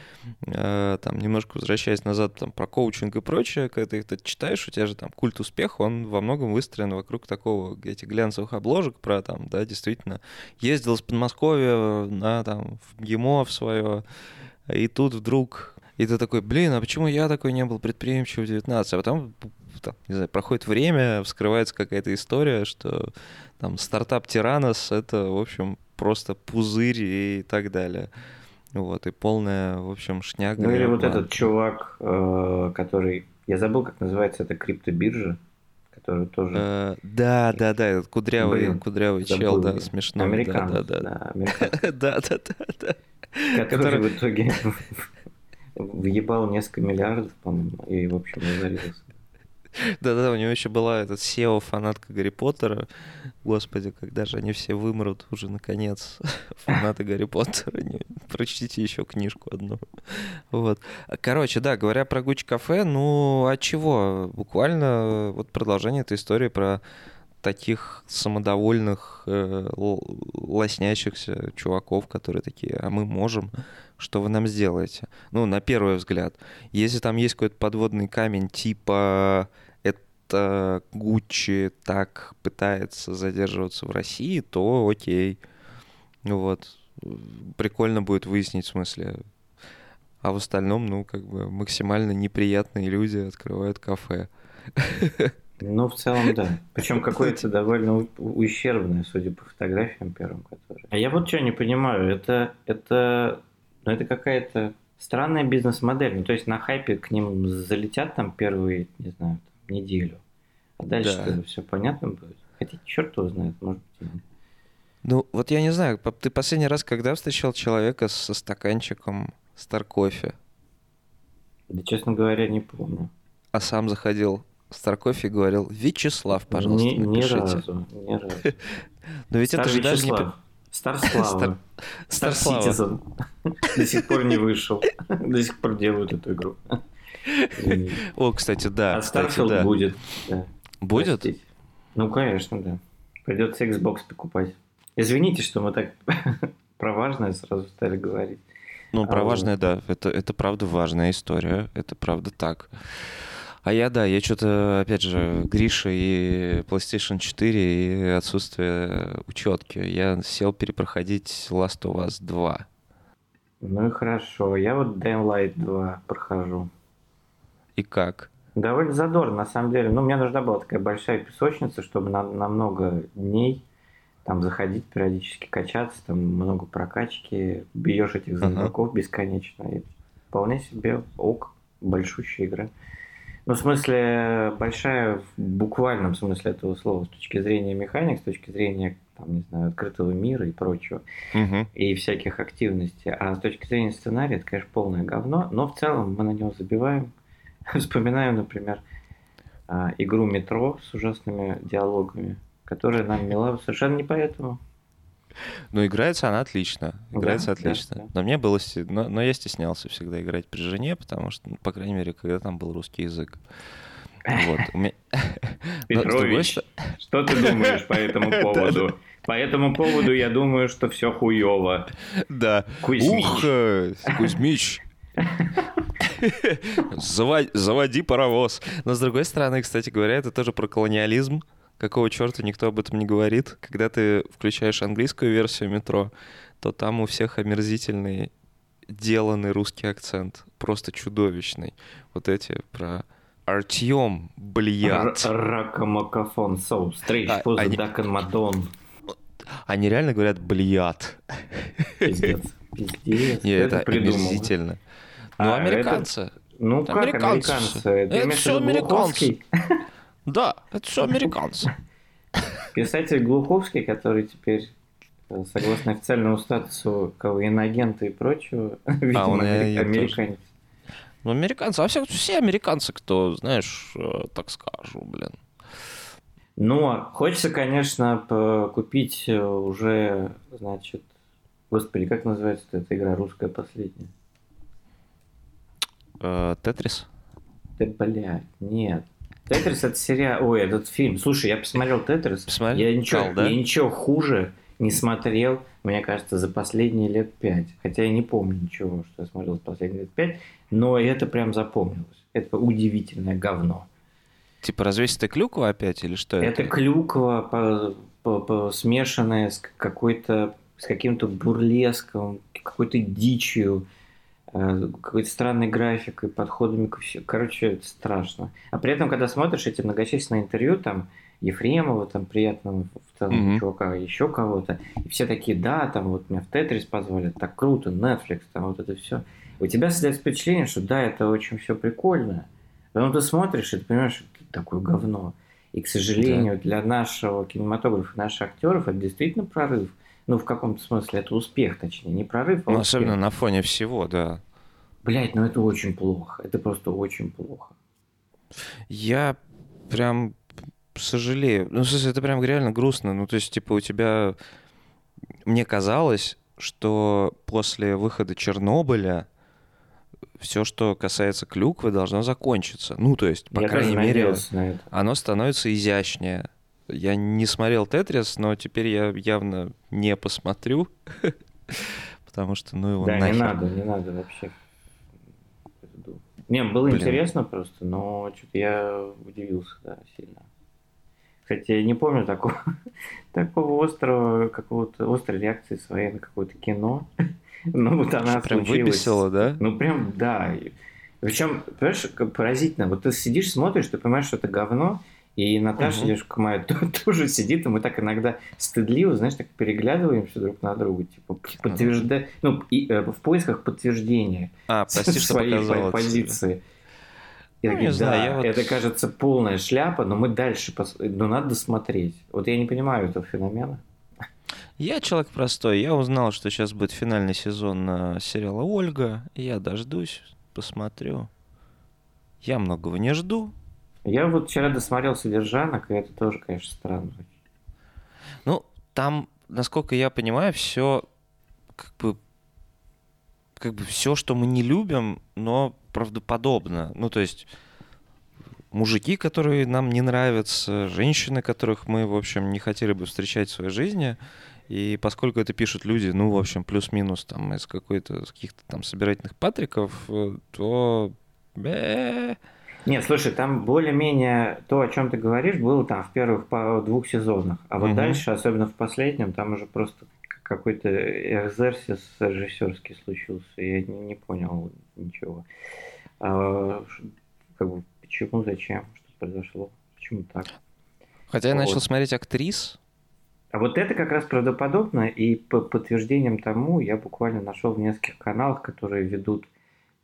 э, там немножко возвращаясь назад там про коучинг и прочее, когда ты это читаешь, у тебя же там культ успеха, он во многом выстроен вокруг такого этих глянцевых обложек про там, да, действительно, ездил из Подмосковья на там в ГИМО в свое, и тут вдруг и ты такой, блин, а почему я такой не был предприимчивым в 19? А потом, там, не знаю, проходит время, вскрывается какая-то история, что там стартап Тиранос — это, в общем, просто пузырь и так далее. Вот, и полная, в общем, шняга. Ну или вот этот чувак, э, который... Я забыл, как называется эта криптобиржа, который тоже... Э, да, да, да, этот кудрявый, Блин, кудрявый чел, да, смешной. Американец, да, да, да. Да, да, да, да. Который в итоге въебал несколько миллиардов, по-моему, и, в общем, разорился. Да-да, у него еще была этот SEO фанатка Гарри Поттера. Господи, когда же они все вымрут уже наконец. Фанаты Гарри Поттера. Не, прочтите еще книжку одну. Вот. Короче, да, говоря про Гуч кафе, ну а чего? Буквально вот продолжение этой истории про таких самодовольных, э, лоснящихся чуваков, которые такие, а мы можем, что вы нам сделаете? Ну, на первый взгляд. Если там есть какой-то подводный камень, типа это Гуччи так пытается задерживаться в России, то окей. Вот. Прикольно будет выяснить, в смысле, а в остальном, ну, как бы максимально неприятные люди открывают кафе. Ну, в целом, да. Причем какое-то довольно ущербное, судя по фотографиям первым, которые. А я вот что не понимаю, это, это, ну, это какая-то странная бизнес-модель. Ну, то есть на хайпе к ним залетят там первые, не знаю, там, неделю. А дальше да. все понятно будет. Хотя черт его знает, может быть. Ну, вот я не знаю, ты последний раз когда встречал человека со стаканчиком Старкофе? Да, честно говоря, не помню. А сам заходил Старкофи говорил, Вячеслав, пожалуйста, ни, напишите. Ни разу, ни разу. Но ведь Стар это же даже не... Старслава. Стар Citizen. До сих пор не вышел. До сих пор делают эту игру. О, кстати, да. А Starfield будет. Будет? Ну, конечно, да. Придется Xbox покупать. Извините, что мы так про важное сразу стали говорить. Ну, про а важное, да. Это, это правда важная история. Это правда так. А я, да, я что-то, опять же, Гриша и PlayStation 4 и отсутствие учетки. Я сел перепроходить Last of Us 2. Ну и хорошо. Я вот Dying Light 2 прохожу. И как? Довольно задорно, на самом деле. Ну, мне нужна была такая большая песочница, чтобы на, на много дней там заходить периодически, качаться, там много прокачки, бьешь этих зомбаков uh-huh. бесконечно. И вполне себе ок, большущая игра. Ну, в смысле, большая в буквальном смысле этого слова, с точки зрения механик, с точки зрения, там, не знаю, открытого мира и прочего, угу. и всяких активностей. А с точки зрения сценария, это, конечно, полное говно, но в целом мы на него забиваем. Вспоминаю, например, а, игру «Метро» с ужасными диалогами, которая нам мила совершенно не поэтому. Ну, играется она отлично. Играется да, отлично. Да, да. Но мне было... Но, но я стеснялся всегда играть при жене, потому что, ну, по крайней мере, когда там был русский язык. Вот. Петрович, что ты думаешь по этому поводу? По этому поводу я думаю, что все хуево. Да. Кузьмич. Ух, э, Кузьмич. Заводи, заводи паровоз. Но с другой стороны, кстати говоря, это тоже про колониализм какого черта никто об этом не говорит. Когда ты включаешь английскую версию метро, то там у всех омерзительный деланный русский акцент. Просто чудовищный. Вот эти про Артем, блядь. Ракамакафон, соу, стрейч, А, поза, дакон, мадон. Они реально говорят блядь. Пиздец. Пиздец. Не, это омерзительно. Ну, А, американцы. Ну как американцы американцы? Это имеешь в всё виду Глуховский? Да, это все американцы. Писатель Глуховский, который теперь, э, согласно официальному статусу кого, иноагента и прочего, видимо, А, он амери- тоже. американец. Ну, американцы, а все, все американцы, кто, знаешь, э, так скажу, блин. Но хочется, конечно, купить э, уже, значит, господи, как называется эта игра русская последняя? Тетрис? Да, блядь, нет. Тетрис это сериал, ой, этот фильм. Слушай, я посмотрел Тетрис. Посмотрел, Я ничего, да? я ничего хуже не смотрел, мне кажется, за последние лет пять. Хотя я не помню ничего, что я смотрел за последние лет пять, но это прям запомнилось. Это удивительное говно. Типа развесистая клюква опять или что это? Это клюква, по- по- по- смешанная с какой-то с каким-то бурлеском, какой-то дичью, э, какой-то странной графикой, подходами ко всему. Короче, это страшно. А при этом, когда смотришь эти многочисленные интервью, там, Ефремова, там, приятного там, Мгм. чувака, еще кого-то, и все такие, да, там, вот меня в Тетрис позвали, так круто, Netflix, там, вот это все. У тебя создается впечатление, что да, это очень все прикольно. Потом ты смотришь, и ты понимаешь, что это такое говно. И, к сожалению, для нашего кинематографа, наших актеров, это действительно прорыв. Ну, в каком-то смысле, это успех, точнее, не прорыв, а Ну, особенно на фоне всего, да. Блять, ну это очень плохо. Это просто очень плохо. Я прям сожалею. Ну, в смысле, это прям реально грустно. Ну, то есть, типа, у тебя... Мне казалось, что после выхода Чернобыля все, что касается клюквы, должно закончиться. Ну, то есть, по Я крайней мере, оно становится изящнее. Я не смотрел Тетрис, но теперь я явно не посмотрю. Потому что, ну его Да, нахер. не надо, не надо вообще. Не, было Блин. интересно просто, но что-то я удивился, да, сильно. Кстати, я не помню такого, такого острого, какого-то острой реакции своей на какое-то кино. Ну, вот она Прям случилась. выписала, да? Ну, прям, да. Причем, понимаешь, поразительно. Вот ты сидишь, смотришь, ты понимаешь, что это говно, и Наташа, Мгм. девушка моя, то- тоже сидит, и мы так иногда стыдливо, знаешь, так переглядываемся друг на друга, типа, подтверждая, ну, и, э, в поисках подтверждения А, прости, своей по- позиции. Я Ну, не знаю, да, я вот- это кажется полная шляпа, но мы дальше, пос... ну, надо досмотреть. Вот я не понимаю этого феномена. Я человек простой. Я узнал, что сейчас будет финальный сезон э, сериала «Ольга». Я дождусь, посмотрю. Я многого не жду. Я вот вчера досмотрел «Содержанок», и это тоже, конечно, странно. Ну, там, насколько я понимаю, все как бы как бы все, что мы не любим, но правдоподобно. Ну, то есть мужики, которые нам не нравятся, женщины, которых мы, в общем, не хотели бы встречать в своей жизни. И поскольку это пишут люди, ну, в общем, плюс-минус там из какой-то, каких-то там собирательных патриков, э, то... Нет, слушай, там более-менее то, о чем ты говоришь, было там в первых двух сезонах. А вот Мгм. дальше, особенно в последнем, там уже просто какой-то экзерсис режиссерский случился. Я не, не понял ничего. А, как бы, почему, зачем, что произошло, почему так. Хотя я начал Вот. смотреть актрис, А вот это как раз правдоподобно, и по подтверждением тому я буквально нашел в нескольких каналах, которые ведут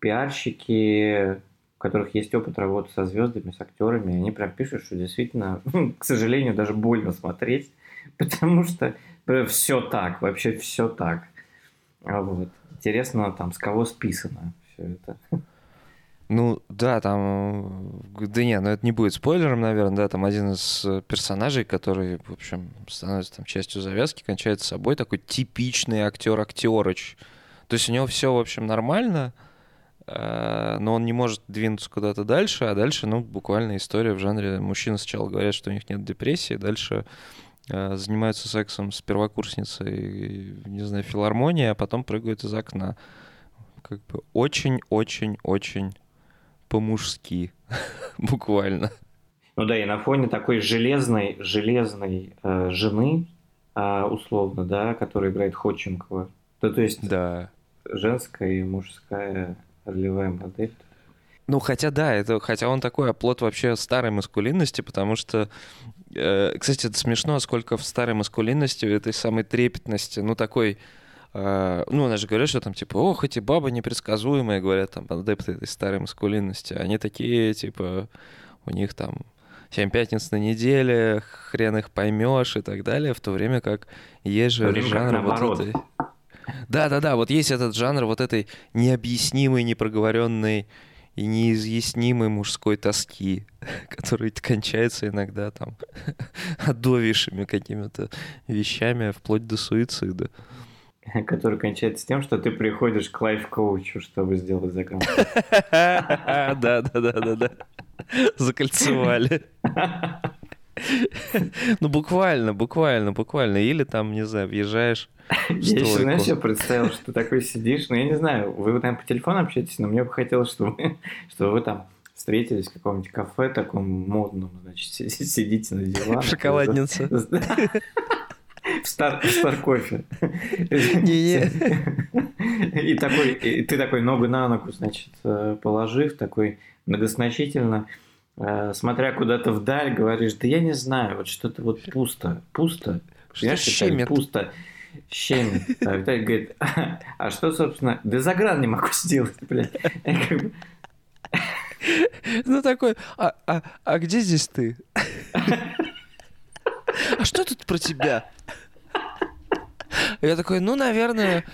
пиарщики, которых есть опыт работы со звездами, с актерами, они прям пишут, что действительно, к сожалению, даже больно смотреть, потому что все так, вообще все так. А вот. Интересно, там, с кого списано все это. Ну, да, там... э, Да не, ну это не будет спойлером, наверное, да, там один из э, персонажей, который, в общем, становится там частью завязки, кончает с собой, такой типичный актер-актерыч. То есть у него все, в общем, нормально, но он не может двинуться куда-то дальше, а дальше, ну, буквально история в жанре мужчины сначала говорят, что у них нет депрессии, дальше э, занимаются сексом с первокурсницей, не знаю, филармонии, а потом прыгают из окна. Как бы очень-очень-очень по-мужски, буквально. Ну да, и на фоне такой железной, железной э, жены, э, условно, да, которая играет Ходченкова. Да, то есть Да. женская и мужская ролевая модель. Ну, хотя да, это, хотя он такой оплот вообще старой маскулинности, потому что, э, кстати, это смешно, сколько в старой маскулинности, этой самой трепетности, ну, такой, э, ну, она же говорит, что там, типа, ох, эти бабы непредсказуемые, говорят, там, адепты этой старой маскулинности, они такие, типа, у них там семь пятниц на неделе, хрен их поймешь и так далее, в то время как есть же время как жанр вот этой... Да-да-да, вот есть этот жанр вот этой необъяснимой, непроговоренной и неизъяснимой мужской тоски, который кончается иногда там отдовейшими какими-то вещами, вплоть до суицида. Который кончается тем, что ты приходишь к лайф-коучу, чтобы сделать заказ. Да-да-да-да-да. Закольцевали. Ну, буквально, буквально, буквально. Или там, не знаю, въезжаешь Я еще, знаешь, я представил, что ты такой сидишь, ну, я не знаю, вы там по телефону общаетесь, но мне бы хотелось, чтобы, чтобы вы там встретились в каком-нибудь кафе таком модном, значит, си- си- сидите на диване. Шоколадница. В стар, в стар кофе. Не-не. И такой, и ты такой ногу на ногу, значит, э, положив, такой многозначительно, э, смотря куда-то вдаль, говоришь, да я не знаю, вот что-то вот пусто, пусто. Что Понимаешь, щемит. пусто. Щемит. А Виталий говорит, а что, собственно, да за гран не могу сделать, блядь. Ну такой, а, а, а где здесь ты? А что тут про тебя? Я такой, ну, наверное,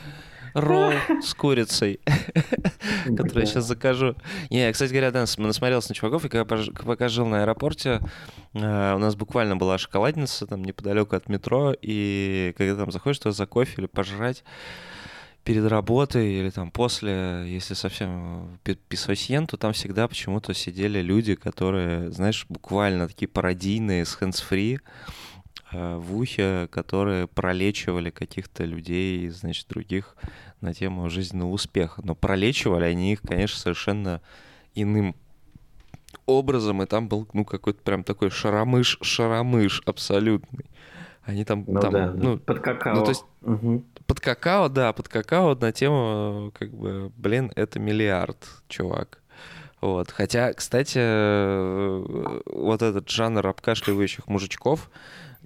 ролл с курицей, который я сейчас закажу. Не, я, кстати говоря, да, см- насмотрелся на чуваков, и пока жил на аэропорте, э, у нас буквально была шоколадница там неподалеку от метро, и когда там заходишь туда за кофе или пожрать, перед работой или там после, если совсем пи- писосьен, то там всегда почему-то сидели люди, которые, знаешь, буквально такие пародийные с hands-free в ухе, которые пролечивали каких-то людей, значит, других на тему жизненного успеха. Но пролечивали они их, конечно, совершенно иным образом, и там был, ну, какой-то прям такой шаромыш-шаромыш абсолютный. Они там, ну там, да, ну, под какао. ну, то есть Мгм. под какао, да, под какао на тему, как бы, блин, это миллиард, чувак. Вот. Хотя, кстати, э, вот этот жанр обкашливающих мужичков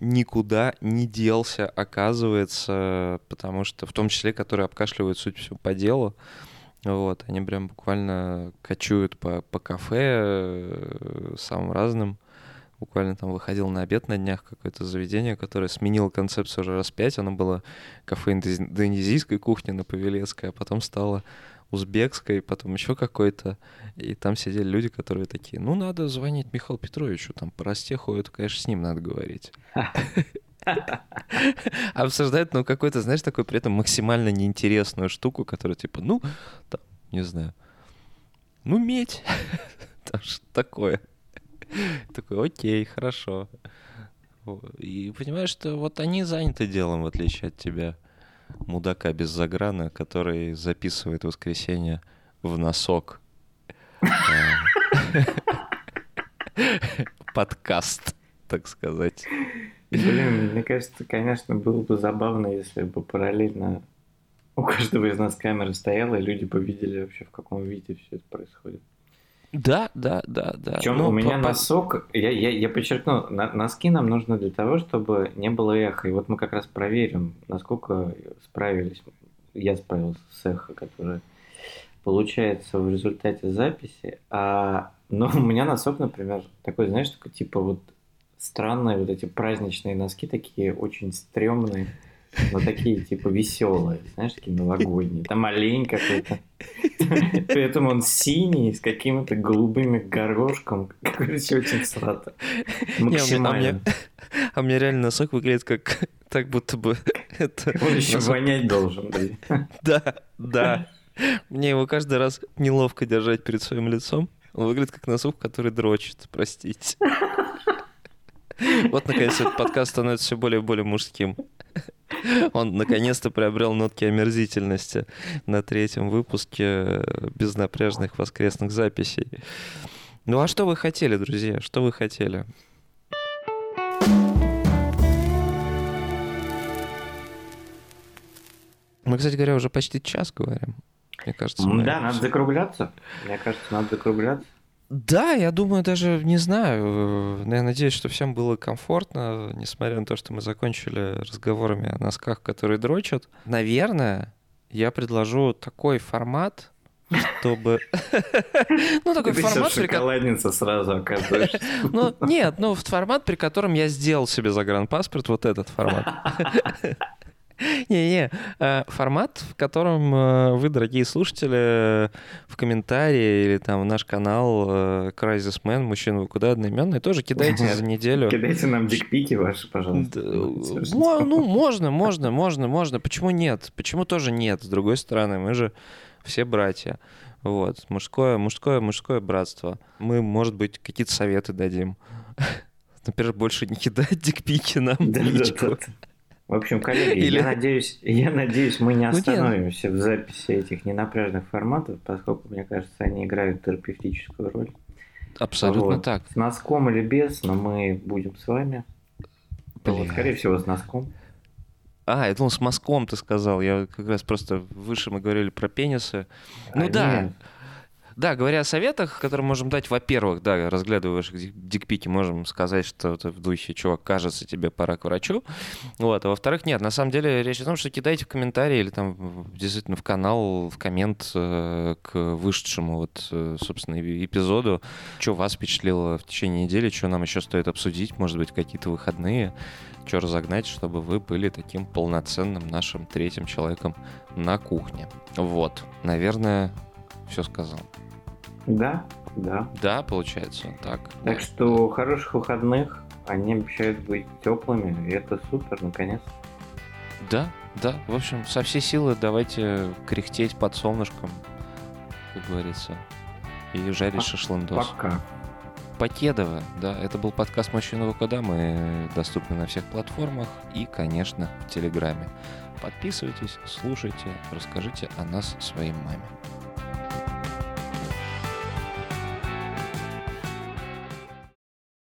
никуда не делся, оказывается, потому что, в том числе, которые обкашливают, суть всего, по делу, вот, они прям буквально кочуют по, по кафе э, самым разным. Буквально там выходил на обед на днях какое-то заведение, которое сменило концепцию уже раз пять. Оно было кафе индонезийской кухни на Павелецкой, а потом стало узбекской, потом еще какой-то. И там сидели люди, которые такие, ну, надо звонить Михаилу Петровичу, там по Росте ходят, конечно, с ним надо говорить. Обсуждают, ну, какой-то, знаешь, такой при этом максимально неинтересную штуку, которая типа, ну, там, не знаю, ну, медь, там что такое. Такой, окей, хорошо. И понимаешь, что вот они заняты делом, в отличие от тебя, мудака без заграна, который записывает воскресенье в носок э, подкаст, так сказать. Блин, мне кажется, конечно, было бы забавно, если бы параллельно у каждого из нас камера стояла, и люди бы видели вообще, в каком виде все это происходит. Да, да, да, да. Причем Ну, у меня по- носок, я, я, я подчеркну, на- носки нам нужно для того, чтобы не было эхо. И вот мы как раз проверим, насколько справились, я справился с эхо, которое получается в результате записи. А, но у меня носок, например, такой, знаешь, такой типа вот странные вот эти праздничные носки, такие очень стрёмные, но такие типа веселые, знаешь, такие новогодние. Там олень какой-то. При этом он синий, с какими-то голубыми горошком. Короче, очень срато. А Максимально. мне- А меня реально носок выглядит как так будто бы это Он еще вонять должен, блин. Да, да. Мне его каждый раз неловко держать перед своим лицом. Он выглядит как носок, который дрочит, простите. Вот, наконец, этот подкаст становится все более и более мужским. Он наконец-то приобрел нотки омерзительности на третьем выпуске безнапряжных воскресных записей. Ну а что вы хотели, друзья? Что вы хотели? Мы, кстати говоря, уже почти час говорим. Мне кажется, мы... Да, надо закругляться. Мне кажется, надо закругляться. Да, я думаю, даже не знаю. Я надеюсь, что всем было комфортно, несмотря на то, что мы закончили разговорами о носках, которые дрочат. Наверное, я предложу такой формат, чтобы... Ну, такой формат, котором... сразу оказываешься. Ну, нет, ну, формат, при котором я сделал себе загранпаспорт, вот этот формат. Не-не, э, формат, в котором э, вы, дорогие слушатели, в комментарии или там в наш канал э, Crisis Man, мужчина, вы куда одноименный, тоже кидайте за неделю. Кидайте нам дикпики ваши, пожалуйста. Ну, можно, можно, можно, можно. Почему нет? Почему тоже нет? С другой стороны, мы же все братья. Вот, мужское, мужское, мужское братство. Мы, может быть, какие-то советы дадим. Например, больше не кидать дикпики нам. Да, да, да. В общем, коллеги, Или... я, надеюсь, я надеюсь, мы не остановимся в записи этих ненапряжных форматов, поскольку, мне кажется, они играют терапевтическую роль. Абсолютно вот. так. С носком или без, но мы будем с вами. Вот, скорее всего, с носком. А, я думал, с мазком ты сказал. Я как раз просто выше мы говорили про пенисы. Ну а, да. Нет. Да, говоря о советах, которые можем дать, во-первых, да, разглядывая ваши дикпики, можем сказать, что это в духе, чувак, кажется, тебе пора к врачу. Вот, а во-вторых, нет, на самом деле речь о том, что кидайте в комментарии или там действительно в канал, в коммент э, к вышедшему вот, э, собственно, эпизоду, что вас впечатлило в течение недели, что нам еще стоит обсудить, может быть, какие-то выходные, что разогнать, чтобы вы были таким полноценным нашим третьим человеком на кухне. Вот, наверное, все сказал. Да, да. Да, получается, так. Так что хороших выходных, они обещают быть теплыми, и это супер, наконец. Да, да. В общем, со всей силы давайте кряхтеть под солнышком, как говорится, и жарить а, шашлындос. Пока. Покедово, да. Это был подкаст «Мужчина куда». Мы доступны на всех платформах и, конечно, в Телеграме. Подписывайтесь, слушайте, расскажите о нас своей маме.